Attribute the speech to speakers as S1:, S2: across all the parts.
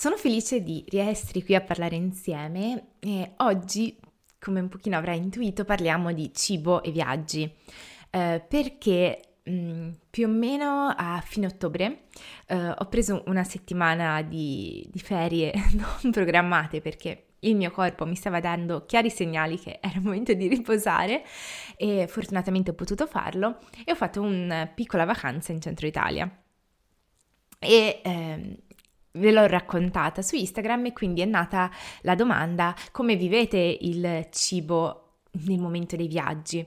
S1: Sono felice di riessere qui a parlare insieme e oggi, come un pochino avrai intuito, parliamo di cibo e viaggi, eh, perché mh, mm, più o meno a fine ottobre eh, ho preso una settimana di, di ferie non programmate perché il mio corpo mi stava dando chiari segnali che era il momento di riposare e fortunatamente ho potuto farlo e ho fatto una piccola vacanza in centro Italia. E ehm, ve l'ho raccontata su Instagram e quindi è nata la domanda come vivete il cibo nel momento dei viaggi?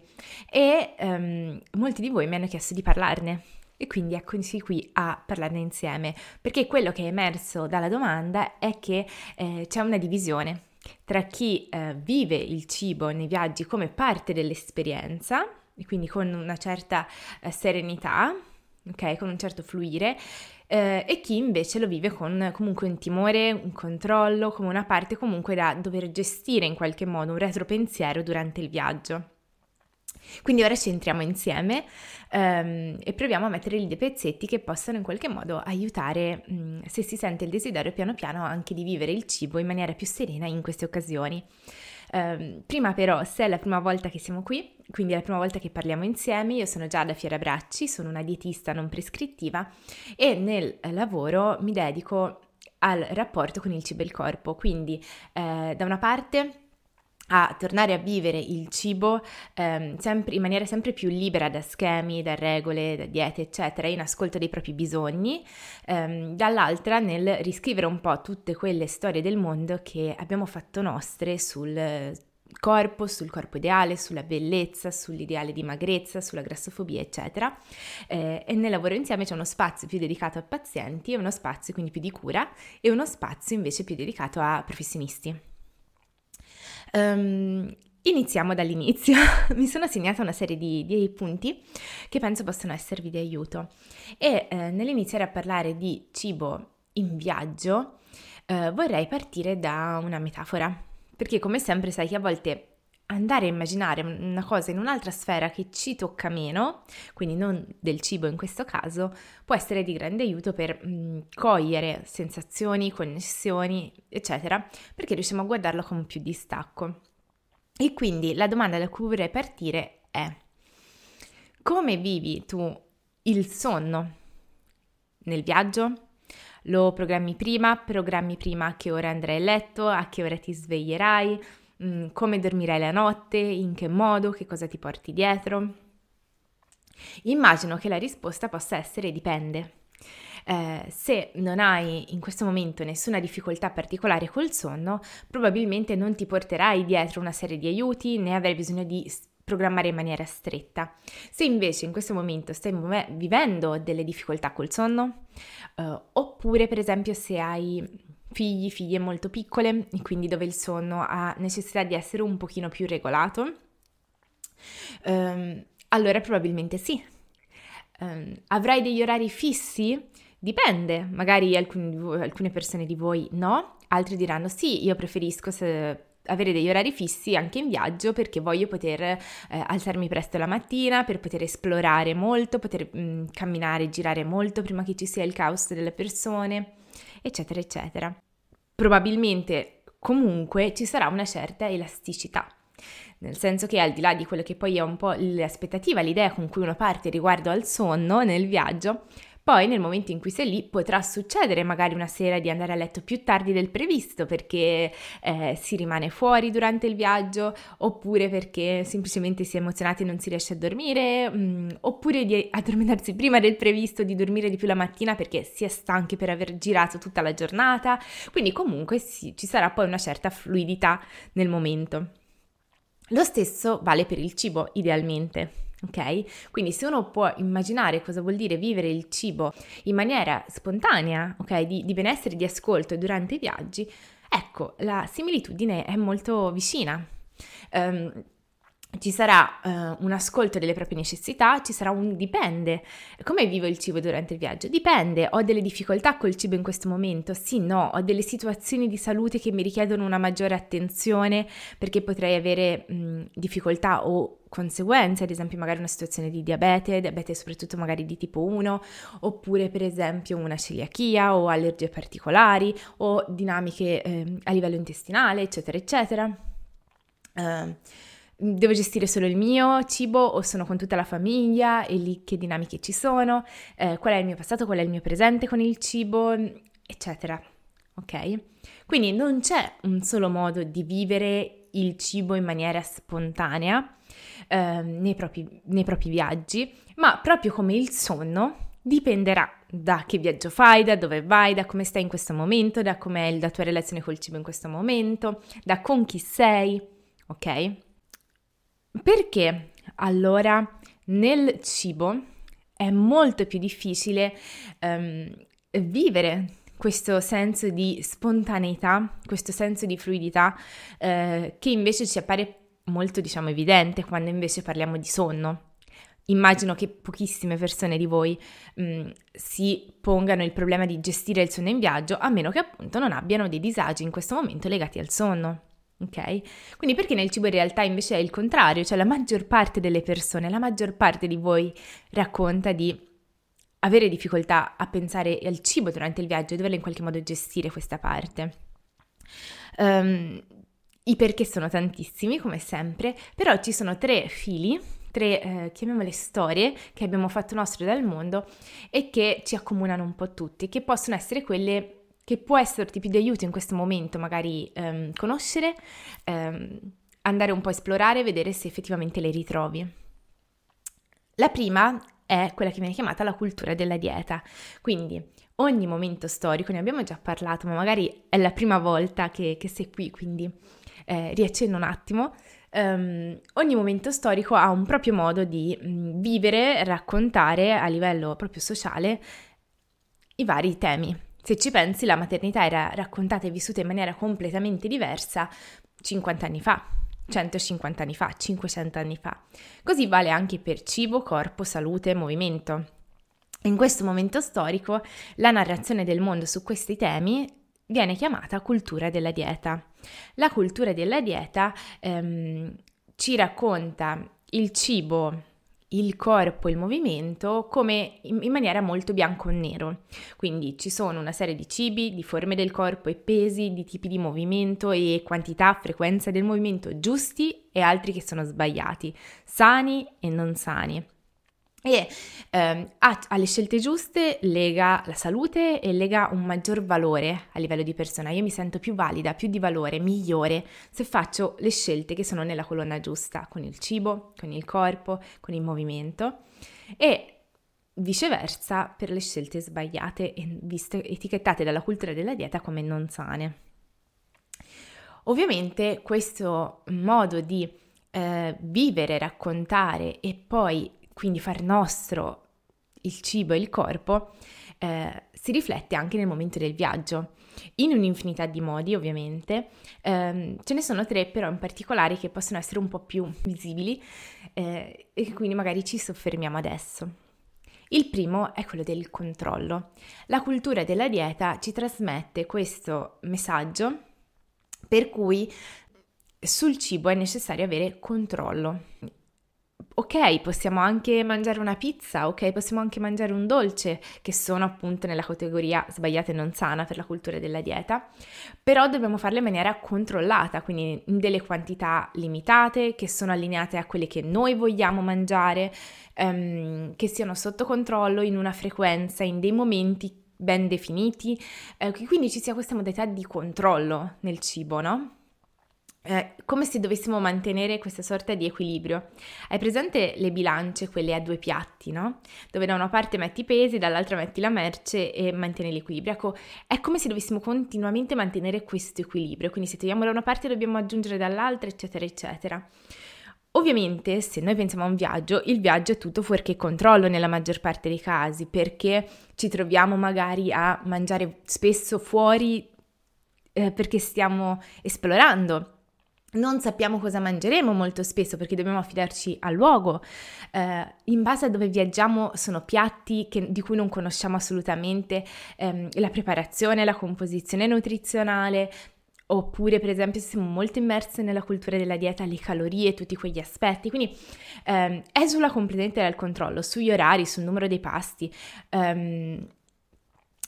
S1: E um, molti di voi mi hanno chiesto di parlarne. E quindi eccoci qui a parlarne insieme. Perché quello che è emerso dalla domanda è che eh, c'è una divisione tra chi eh, vive il cibo nei viaggi come parte dell'esperienza e quindi con una certa eh, serenità, ok, con un certo fluire eh, e chi invece lo vive con comunque un timore, un controllo, come una parte comunque da dover gestire in qualche modo un retropensiero durante il viaggio. Quindi ora ci entriamo insieme um, e proviamo a mettere lì dei pezzetti che possano in qualche modo aiutare, um, se si sente il desiderio piano piano, anche di vivere il cibo in maniera più serena in queste occasioni. Um, prima però, se è la prima volta che siamo qui, quindi è la prima volta che parliamo insieme, io sono Giada Fierabracci, sono una dietista non prescrittiva e nel lavoro mi dedico al rapporto con il cibo e il corpo, quindi eh, da una parte a tornare a vivere il cibo ehm, sempre, in maniera sempre più libera da schemi, da regole, da diete, eccetera, in ascolto dei propri bisogni, ehm, dall'altra nel riscrivere un po' tutte quelle storie del mondo che abbiamo fatto nostre sul corpo, sul corpo ideale, sulla bellezza, sull'ideale di magrezza, sulla grassofobia, eccetera. Eh, e nel lavoro insieme c'è uno spazio più dedicato a pazienti uno spazio quindi più di cura e uno spazio invece più dedicato a professionisti. Um, iniziamo dall'inizio. Mi sono segnata una serie di, di, punti che penso possano esservi di aiuto. E eh, nell'iniziare a parlare di cibo in viaggio, eh, vorrei partire da una metafora. Perché come sempre sai che a volte andare a immaginare una cosa in un'altra sfera che ci tocca meno, quindi non del cibo in questo caso, può essere di grande aiuto per mh, mm, cogliere sensazioni, connessioni, eccetera, perché riusciamo a guardarlo con più distacco. E quindi la domanda da cui vorrei partire è come vivi tu il sonno nel viaggio? Lo programmi prima? Programmi prima a che ora andrai a letto? A che ora ti sveglierai? Mm, come dormirai la notte, in che modo, che cosa ti porti dietro. Immagino che la risposta possa essere dipende. Eh, se non hai in questo momento nessuna difficoltà particolare col sonno, probabilmente non ti porterai dietro una serie di aiuti né avrai bisogno di programmare in maniera stretta. Se invece in questo momento stai vivendo delle difficoltà col sonno, eh, oppure per esempio se hai figli, figlie molto piccole e quindi dove il sonno ha necessità di essere un pochino più regolato, um, allora probabilmente sì. Um, avrai degli orari fissi? Dipende, magari alcun, alcune persone di voi no, altri diranno sì, io preferisco se, avere degli orari fissi anche in viaggio perché voglio poter eh, alzarmi presto la mattina, per poter esplorare molto, poter mh, mm, camminare, girare molto prima che ci sia il caos delle persone eccetera, eccetera. Probabilmente comunque ci sarà una certa elasticità, nel senso che al di là di quello che poi è un po' l'aspettativa, l'idea con cui uno parte riguardo al sonno nel viaggio, poi nel momento in cui sei lì potrà succedere magari una sera di andare a letto più tardi del previsto perché eh, si rimane fuori durante il viaggio oppure perché semplicemente si è emozionati e non si riesce a dormire mh, mm, oppure di addormentarsi prima del previsto, di dormire di più la mattina perché si è stanchi per aver girato tutta la giornata. Quindi comunque sì, ci sarà poi una certa fluidità nel momento. Lo stesso vale per il cibo idealmente ok? Quindi se uno può immaginare cosa vuol dire vivere il cibo in maniera spontanea, ok? Di, di benessere, di ascolto durante i viaggi, ecco, la similitudine è molto vicina. Um, ci sarà uh, un ascolto delle proprie necessità, ci sarà un dipende. Come vivo il cibo durante il viaggio? Dipende, ho delle difficoltà col cibo in questo momento? Sì, no, ho delle situazioni di salute che mi richiedono una maggiore attenzione perché potrei avere mh, difficoltà o conseguenze, ad esempio magari una situazione di diabete, diabete soprattutto magari di tipo 1, oppure per esempio una celiachia o allergie particolari o dinamiche eh, a livello intestinale, eccetera, eccetera. Uh, devo gestire solo il mio cibo o sono con tutta la famiglia e lì che dinamiche ci sono, eh, qual è il mio passato, qual è il mio presente con il cibo, eccetera. Ok? Quindi non c'è un solo modo di vivere il cibo in maniera spontanea eh, nei, propri, nei propri viaggi, ma proprio come il sonno dipenderà da che viaggio fai, da dove vai, da come stai in questo momento, da com'è la tua relazione col cibo in questo momento, da con chi sei, ok? Perché allora nel cibo è molto più difficile um, vivere questo senso di spontaneità, questo senso di fluidità eh, che invece ci appare molto, diciamo, evidente quando invece parliamo di sonno. Immagino che pochissime persone di voi mh, mm, si pongano il problema di gestire il sonno in viaggio, a meno che appunto non abbiano dei disagi in questo momento legati al sonno. Ok? Quindi perché nel cibo in realtà invece è il contrario, cioè la maggior parte delle persone, la maggior parte di voi racconta di avere difficoltà a pensare al cibo durante il viaggio e doverlo in qualche modo gestire questa parte. Um, I perché sono tantissimi, come sempre, però ci sono tre fili, tre, eh, chiamiamole storie, che abbiamo fatto nostre dal mondo e che ci accomunano un po' tutti, che possono essere quelle che può esserti più di aiuto in questo momento, magari um, conoscere, um, andare un po' a esplorare, vedere se effettivamente le ritrovi. La prima è quella che viene chiamata la cultura della dieta, quindi ogni momento storico, ne abbiamo già parlato, ma magari è la prima volta che, che sei qui, quindi eh, riaccenno un attimo. Um, ogni momento storico ha un proprio modo di mh, vivere, raccontare a livello proprio sociale i vari temi se ci pensi, la maternità era raccontata e vissuta in maniera completamente diversa 50 anni fa, 150 anni fa, 500 anni fa. Così vale anche per cibo, corpo, salute, movimento. In questo momento storico la narrazione del mondo su questi temi viene chiamata cultura della dieta. La cultura della dieta ehm, ci racconta il cibo il corpo e il movimento come in, maniera molto bianco e nero. Quindi ci sono una serie di cibi, di forme del corpo e pesi, di tipi di movimento e quantità, frequenza del movimento giusti e altri che sono sbagliati, sani e non sani e ehm, alle scelte giuste lega la salute e lega un maggior valore a livello di persona. Io mi sento più valida, più di valore, migliore se faccio le scelte che sono nella colonna giusta, con il cibo, con il corpo, con il movimento e viceversa per le scelte sbagliate e viste, etichettate dalla cultura della dieta come non sane. Ovviamente questo modo di eh, vivere, raccontare e poi quindi far nostro il cibo e il corpo, eh, si riflette anche nel momento del viaggio. In un'infinità di modi, ovviamente, ehm, ce ne sono tre però in particolare che possono essere un po' più visibili eh, e quindi magari ci soffermiamo adesso. Il primo è quello del controllo. La cultura della dieta ci trasmette questo messaggio per cui sul cibo è necessario avere controllo ok, possiamo anche mangiare una pizza, ok, possiamo anche mangiare un dolce, che sono appunto nella categoria sbagliata e non sana per la cultura della dieta, però dobbiamo farle in maniera controllata, quindi in delle quantità limitate, che sono allineate a quelle che noi vogliamo mangiare, um, che siano sotto controllo, in una frequenza, in dei momenti ben definiti, eh, quindi ci sia questa modalità di controllo nel cibo, no? Eh, come se dovessimo mantenere questa sorta di equilibrio. Hai presente le bilance, quelle a due piatti, no? Dove da una parte metti i pesi, dall'altra metti la merce e mantieni l'equilibrio. Ecco, è come se dovessimo continuamente mantenere questo equilibrio, quindi se togliamo da una parte dobbiamo aggiungere dall'altra, eccetera, eccetera. Ovviamente, se noi pensiamo a un viaggio, il viaggio è tutto fuorché controllo nella maggior parte dei casi, perché ci troviamo magari a mangiare spesso fuori eh, perché stiamo esplorando non sappiamo cosa mangeremo molto spesso perché dobbiamo affidarci al luogo. Eh, in base a dove viaggiamo sono piatti che, di cui non conosciamo assolutamente ehm, la preparazione, la composizione nutrizionale. Oppure, per esempio, siamo molto immersi nella cultura della dieta, le calorie, tutti quegli aspetti. Quindi ehm, esula completamente dal controllo sugli orari, sul numero dei pasti. Ehm,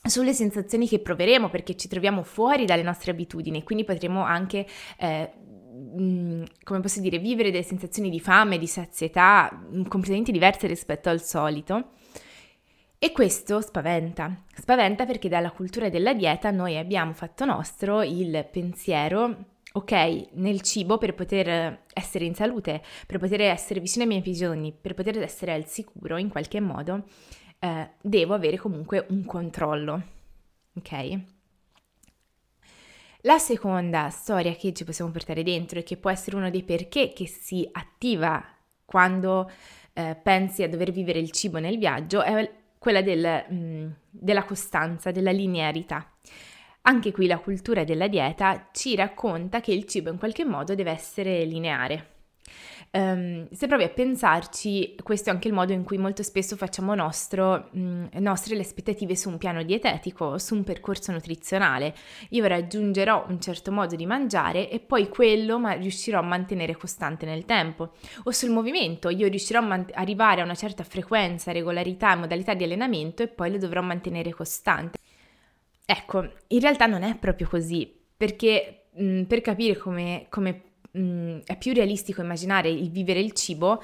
S1: sulle sensazioni che proveremo perché ci troviamo fuori dalle nostre abitudini, quindi potremo anche eh, come posso dire, vivere delle sensazioni di fame, di sazietà mm, completamente diverse rispetto al solito. E questo spaventa, spaventa perché dalla cultura della dieta noi abbiamo fatto nostro il pensiero, ok, nel cibo per poter essere in salute, per poter essere vicino ai miei bisogni, per poter essere al sicuro in qualche modo, eh, devo avere comunque un controllo, ok? La seconda storia che ci possiamo portare dentro e che può essere uno dei perché che si attiva quando eh, pensi a dover vivere il cibo nel viaggio è quella del, mh, mm, della costanza, della linearità. Anche qui la cultura della dieta ci racconta che il cibo in qualche modo deve essere lineare. Um, se provi a pensarci, questo è anche il modo in cui molto spesso facciamo nostro, mh, nostre le aspettative su un piano dietetico, su un percorso nutrizionale. Io raggiungerò un certo modo di mangiare e poi quello ma riuscirò a mantenere costante nel tempo. O sul movimento, io riuscirò a man- arrivare a una certa frequenza, regolarità e modalità di allenamento e poi lo dovrò mantenere costante. Ecco, in realtà non è proprio così, perché mh, per capire come, come mh, mm, è più realistico immaginare il vivere il cibo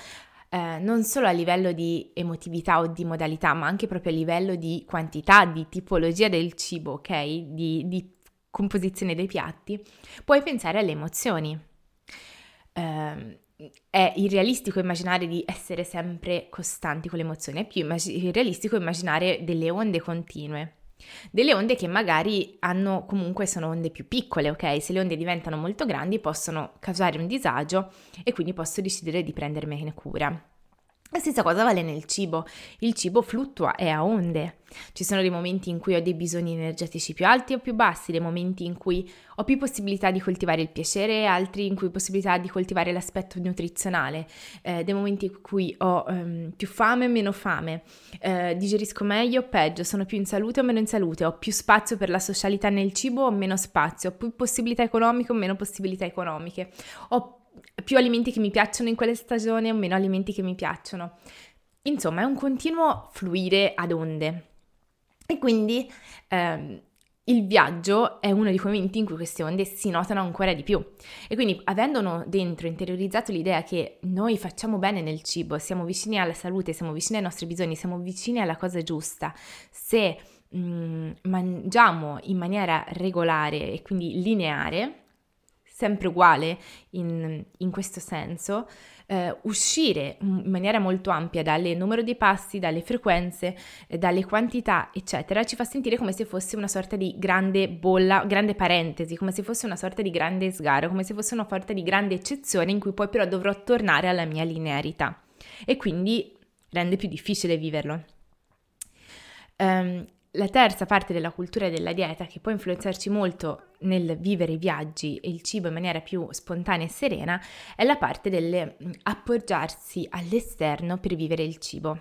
S1: eh, non solo a livello di emotività o di modalità, ma anche proprio a livello di quantità, di tipologia del cibo, ok? Di, di composizione dei piatti, puoi pensare alle emozioni. Eh, è irrealistico immaginare di essere sempre costanti con le emozioni, è più immag- realistico immaginare delle onde continue. Delle onde che magari hanno comunque sono onde più piccole, ok? Se le onde diventano molto grandi possono causare un disagio e quindi posso decidere di prendermene cura. La stessa cosa vale nel cibo. Il cibo fluttua, è a onde. Ci sono dei momenti in cui ho dei bisogni energetici più alti o più bassi, dei momenti in cui ho più possibilità di coltivare il piacere, altri in cui possibilità di coltivare l'aspetto nutrizionale, eh, dei momenti in cui ho ehm, più fame o meno fame, eh, digerisco meglio o peggio, sono più in salute o meno in salute, ho più spazio per la socialità nel cibo o meno spazio, ho più possibilità economiche o meno possibilità economiche, ho più alimenti che mi piacciono in quelle stagioni o meno alimenti che mi piacciono. Insomma, è un continuo fluire ad onde. E quindi ehm, il viaggio è uno di quei momenti in cui queste onde si notano ancora di più. E quindi, avendo dentro interiorizzato l'idea che noi facciamo bene nel cibo, siamo vicini alla salute, siamo vicini ai nostri bisogni, siamo vicini alla cosa giusta, se mh, mm, mangiamo in maniera regolare e quindi lineare, sempre uguale in, in questo senso, eh, uscire in maniera molto ampia dal numero di passi, dalle frequenze, eh, dalle quantità, eccetera, ci fa sentire come se fosse una sorta di grande bolla, grande parentesi, come se fosse una sorta di grande sgaro, come se fosse una sorta di grande eccezione in cui poi però dovrò tornare alla mia linearità e quindi rende più difficile viverlo. Um, la terza parte della cultura della dieta che può influenzarci molto nel vivere i viaggi e il cibo in maniera più spontanea e serena è la parte dell'appoggiarsi all'esterno per vivere il cibo.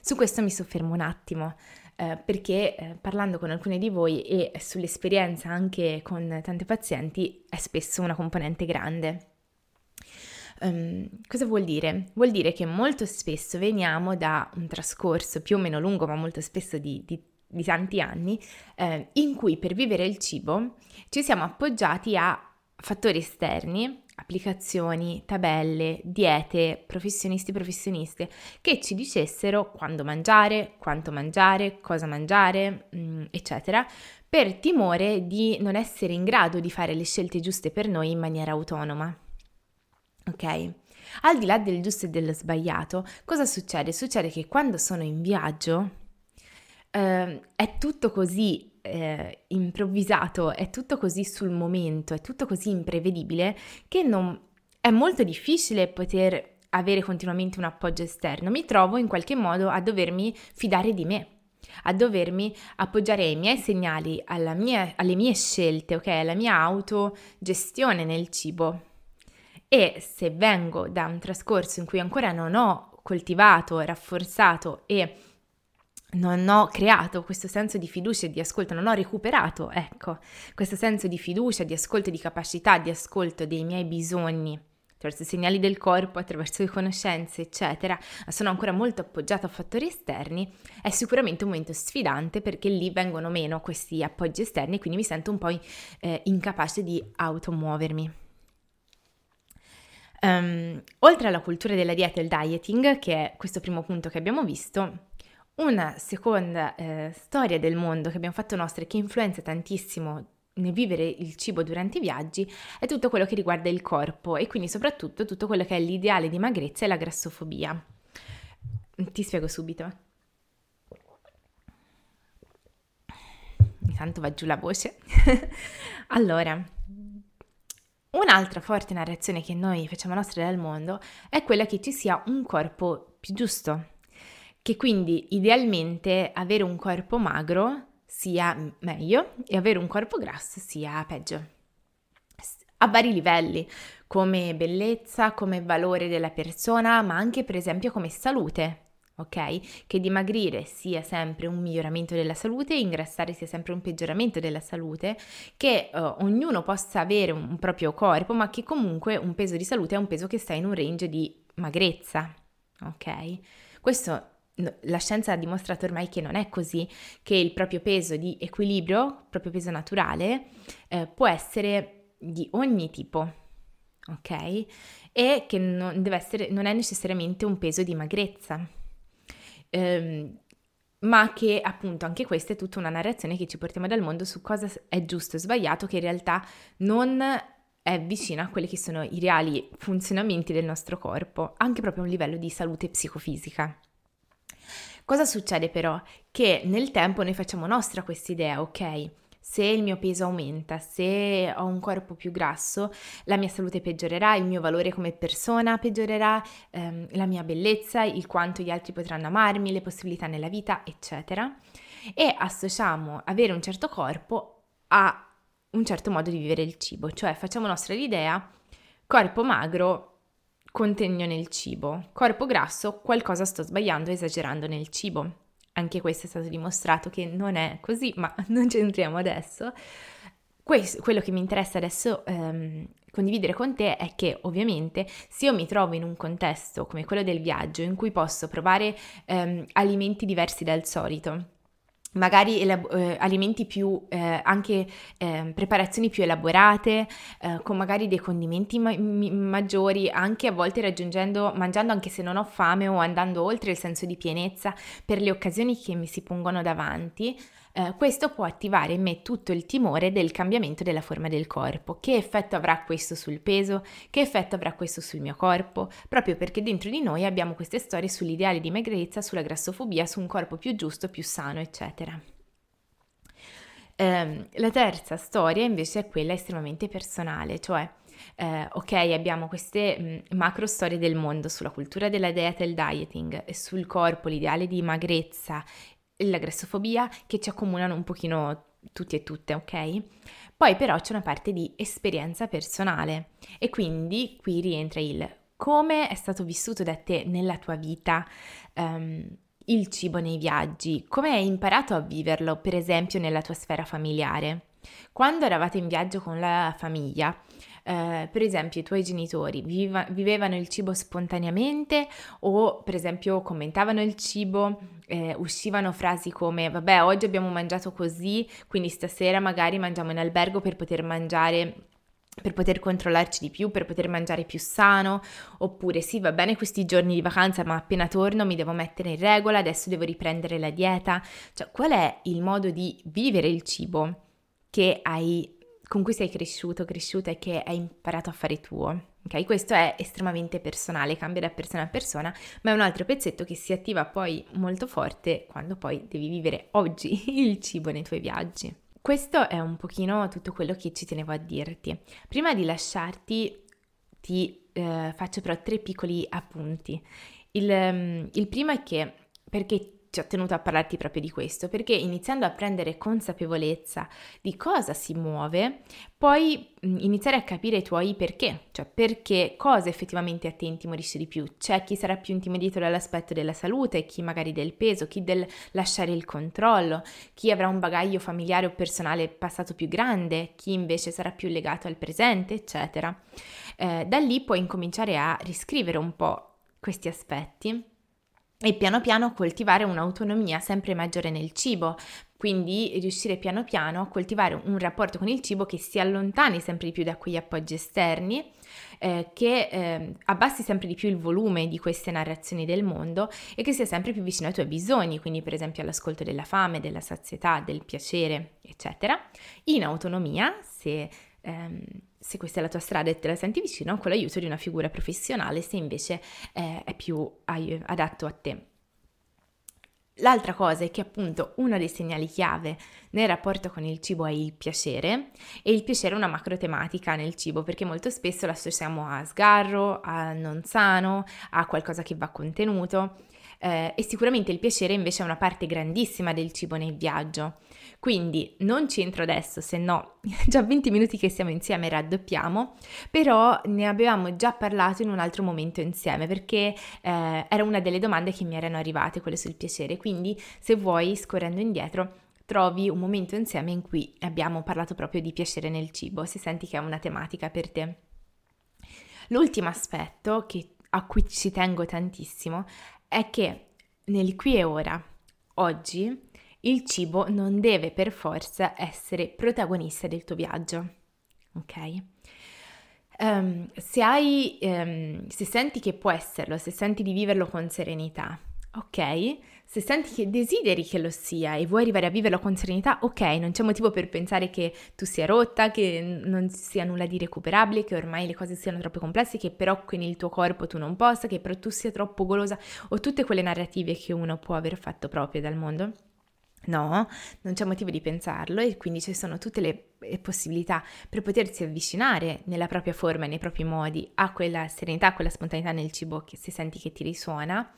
S1: Su questo mi soffermo un attimo eh, perché eh, parlando con alcuni di voi e sull'esperienza anche con tante pazienti è spesso una componente grande. Um, cosa vuol dire? Vuol dire che molto spesso veniamo da un trascorso più o meno lungo, ma molto spesso di, di di tanti anni, eh, in cui per vivere il cibo ci siamo appoggiati a fattori esterni, applicazioni, tabelle, diete, professionisti, professioniste, che ci dicessero quando mangiare, quanto mangiare, cosa mangiare, mh, mm, eccetera, per timore di non essere in grado di fare le scelte giuste per noi in maniera autonoma. Ok? Al di là del giusto e dello sbagliato, cosa succede? Succede che quando sono in viaggio, eh, è tutto così eh, improvvisato, è tutto così sul momento, è tutto così imprevedibile che non, è molto difficile poter avere continuamente un appoggio esterno. Mi trovo in qualche modo a dovermi fidare di me, a dovermi appoggiare ai miei segnali, mia, alle mie scelte, ok, alla mia autogestione nel cibo. e se vengo da un trascorso in cui ancora non ho coltivato, rafforzato e non ho creato questo senso di fiducia e di ascolto, non ho recuperato, ecco, questo senso di fiducia, di ascolto, di capacità di ascolto dei miei bisogni attraverso i segnali del corpo, attraverso le conoscenze, eccetera, ma sono ancora molto appoggiato a fattori esterni, è sicuramente un momento sfidante perché lì vengono meno questi appoggi esterni e quindi mi sento un po' eh, incapace di automuovermi. Um, oltre alla cultura della dieta e il dieting, che è questo primo punto che abbiamo visto, una seconda eh, storia del mondo che abbiamo fatto nostra e che influenza tantissimo nel vivere il cibo durante i viaggi è tutto quello che riguarda il corpo e quindi soprattutto tutto quello che è l'ideale di magrezza e la grassofobia. Ti spiego subito. Intanto va giù la voce. allora, un'altra forte narrazione che noi facciamo nostra dal mondo è quella che ci sia un corpo più giusto, che quindi idealmente avere un corpo magro sia meglio e avere un corpo grasso sia peggio. A vari livelli, come bellezza, come valore della persona, ma anche per esempio come salute, ok? Che dimagrire sia sempre un miglioramento della salute, ingrassare sia sempre un peggioramento della salute, che uh, ognuno possa avere un proprio corpo, ma che comunque un peso di salute è un peso che sta in un range di magrezza, ok? Questo la scienza ha dimostrato ormai che non è così, che il proprio peso di equilibrio, il proprio peso naturale, eh, può essere di ogni tipo, ok? E che non, essere, non è necessariamente un peso di magrezza. Ehm, ma che appunto anche questa è tutta una narrazione che ci portiamo dal mondo su cosa è giusto e sbagliato, che in realtà non è vicina a quelli che sono i reali funzionamenti del nostro corpo, anche proprio a un livello di salute psicofisica. Cosa succede però? Che nel tempo noi facciamo nostra questa idea, ok? Se il mio peso aumenta, se ho un corpo più grasso, la mia salute peggiorerà, il mio valore come persona peggiorerà, ehm, la mia bellezza, il quanto gli altri potranno amarmi, le possibilità nella vita, eccetera. E associamo avere un certo corpo a un certo modo di vivere il cibo, cioè facciamo nostra l'idea corpo magro contegno nel cibo. Corpo grasso, qualcosa sto sbagliando, esagerando nel cibo. Anche questo è stato dimostrato che non è così, ma non c'entriamo adesso. Questo, quello che mi interessa adesso ehm, condividere con te è che ovviamente se io mi trovo in un contesto come quello del viaggio in cui posso provare ehm, alimenti diversi dal solito, magari elab- eh, alimenti più, eh, anche eh, preparazioni più elaborate, eh, con magari dei condimenti ma- maggiori, anche a volte raggiungendo, mangiando anche se non ho fame o andando oltre il senso di pienezza per le occasioni che mi si pongono davanti, eh, questo può attivare in me tutto il timore del cambiamento della forma del corpo. Che effetto avrà questo sul peso? Che effetto avrà questo sul mio corpo? Proprio perché dentro di noi abbiamo queste storie sull'ideale di magrezza, sulla grassofobia, su un corpo più giusto, più sano, eccetera. Um, la terza storia invece è quella estremamente personale, cioè eh, ok, abbiamo queste mh, mm, macro storie del mondo sulla cultura della dieta e il dieting, sul corpo, l'ideale di magrezza la grassofobia che ci accomunano un pochino tutti e tutte, ok? Poi però c'è una parte di esperienza personale e quindi qui rientra il come è stato vissuto da te nella tua vita um, il cibo nei viaggi, come hai imparato a viverlo, per esempio nella tua sfera familiare. Quando eravate in viaggio con la famiglia, eh, per esempio i tuoi genitori viva, vivevano il cibo spontaneamente o per esempio commentavano il cibo, eh, uscivano frasi come vabbè oggi abbiamo mangiato così, quindi stasera magari mangiamo in albergo per poter mangiare per poter controllarci di più, per poter mangiare più sano, oppure sì, va bene questi giorni di vacanza, ma appena torno mi devo mettere in regola, adesso devo riprendere la dieta. Cioè, qual è il modo di vivere il cibo che hai con cui sei cresciuto, cresciuta e che hai imparato a fare tuo. Ok, questo è estremamente personale, cambia da persona a persona, ma è un altro pezzetto che si attiva poi molto forte quando poi devi vivere oggi il cibo nei tuoi viaggi. Questo è un pochino tutto quello che ci tenevo a dirti. Prima di lasciarti ti eh, faccio però tre piccoli appunti. Il, um, il primo è che perché ci ho tenuto a parlarti proprio di questo, perché iniziando a prendere consapevolezza di cosa si muove, puoi mm, iniziare a capire i tuoi perché, cioè perché cosa effettivamente a te intimorisce di più. C'è chi sarà più intimidito dall'aspetto della salute, chi magari del peso, chi del lasciare il controllo, chi avrà un bagaglio familiare o personale passato più grande, chi invece sarà più legato al presente, eccetera. Eh, da lì puoi incominciare a riscrivere un po' questi aspetti e piano piano coltivare un'autonomia sempre maggiore nel cibo, quindi riuscire piano piano a coltivare un rapporto con il cibo che si allontani sempre di più da quegli appoggi esterni, eh, che eh, abbassi sempre di più il volume di queste narrazioni del mondo e che sia sempre più vicino ai tuoi bisogni, quindi per esempio all'ascolto della fame, della sazietà, del piacere, eccetera, in autonomia, se ehm, se questa è la tua strada e te la senti vicino, con l'aiuto di una figura professionale, se invece eh, è più adatto a te. L'altra cosa è che appunto uno dei segnali chiave nel rapporto con il cibo è il piacere e il piacere è una macro tematica nel cibo perché molto spesso lo associamo a sgarro, a non sano, a qualcosa che va contenuto eh, e sicuramente il piacere invece è una parte grandissima del cibo nel viaggio. Quindi non ci entro adesso, se no già 20 minuti che siamo insieme raddoppiamo, però ne avevamo già parlato in un altro momento insieme perché eh, era una delle domande che mi erano arrivate, quelle sul piacere. Quindi se vuoi, scorrendo indietro, trovi un momento insieme in cui abbiamo parlato proprio di piacere nel cibo, se senti che è una tematica per te. L'ultimo aspetto che, a cui ci tengo tantissimo è che nel qui e ora, oggi, il cibo non deve per forza essere protagonista del tuo viaggio, ok? Um, se hai, um, se senti che può esserlo, se senti di viverlo con serenità, ok? Se senti che desideri che lo sia e vuoi arrivare a viverlo con serenità, ok, non c'è motivo per pensare che tu sia rotta, che non sia nulla di recuperabile, che ormai le cose siano troppo complesse, che però con il tuo corpo tu non possa, che però tu sia troppo golosa o tutte quelle narrative che uno può aver fatto proprio dal mondo. No, non c'è motivo di pensarlo e quindi ci sono tutte le possibilità per potersi avvicinare nella propria forma e nei propri modi a quella serenità, a quella spontaneità nel cibo che se senti che ti risuona,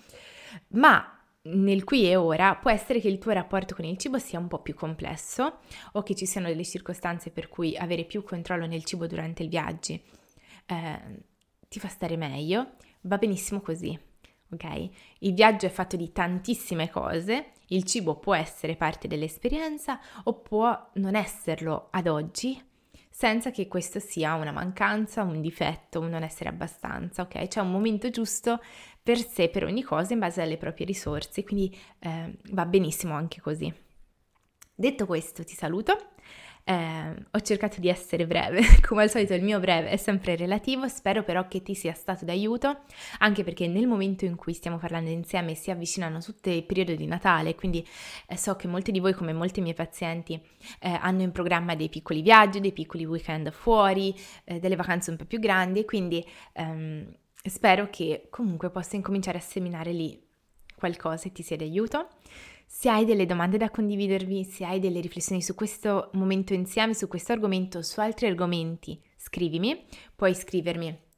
S1: ma nel qui e ora può essere che il tuo rapporto con il cibo sia un po' più complesso o che ci siano delle circostanze per cui avere più controllo nel cibo durante i viaggi eh, ti fa stare meglio, va benissimo così ok? Il viaggio è fatto di tantissime cose, il cibo può essere parte dell'esperienza o può non esserlo ad oggi, senza che questo sia una mancanza, un difetto, un non essere abbastanza, ok? C'è un momento giusto per sé, per ogni cosa, in base alle proprie risorse, quindi eh, va benissimo anche così. Detto questo, ti saluto. Eh, ho cercato di essere breve, come al solito il mio breve è sempre relativo, spero però che ti sia stato d'aiuto, anche perché nel momento in cui stiamo parlando insieme si avvicinano tutti i periodi di Natale, quindi eh, so che molti di voi, come molti miei pazienti, eh, hanno in programma dei piccoli viaggi, dei piccoli weekend fuori, eh, delle vacanze un po' più grandi, quindi ehm, spero che comunque possa incominciare a seminare lì qualcosa e ti sia d'aiuto. Se hai delle domande da condividervi, se hai delle riflessioni su questo momento insieme, su questo argomento, su altri argomenti, scrivimi. Puoi scrivermi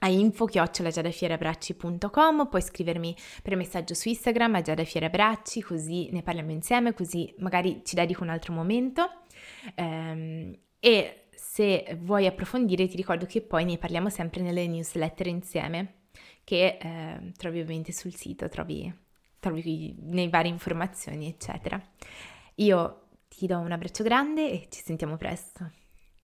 S1: a info-giadafierabracci.com, puoi scrivermi per messaggio su Instagram a giadafierabracci, così ne parliamo insieme, così magari ci dedico un altro momento. Um, e se vuoi approfondire ti ricordo che poi ne parliamo sempre nelle newsletter insieme, che eh, trovi ovviamente sul sito, trovi trovi nei varie informazioni, eccetera. Io ti do un abbraccio grande e ci sentiamo presto.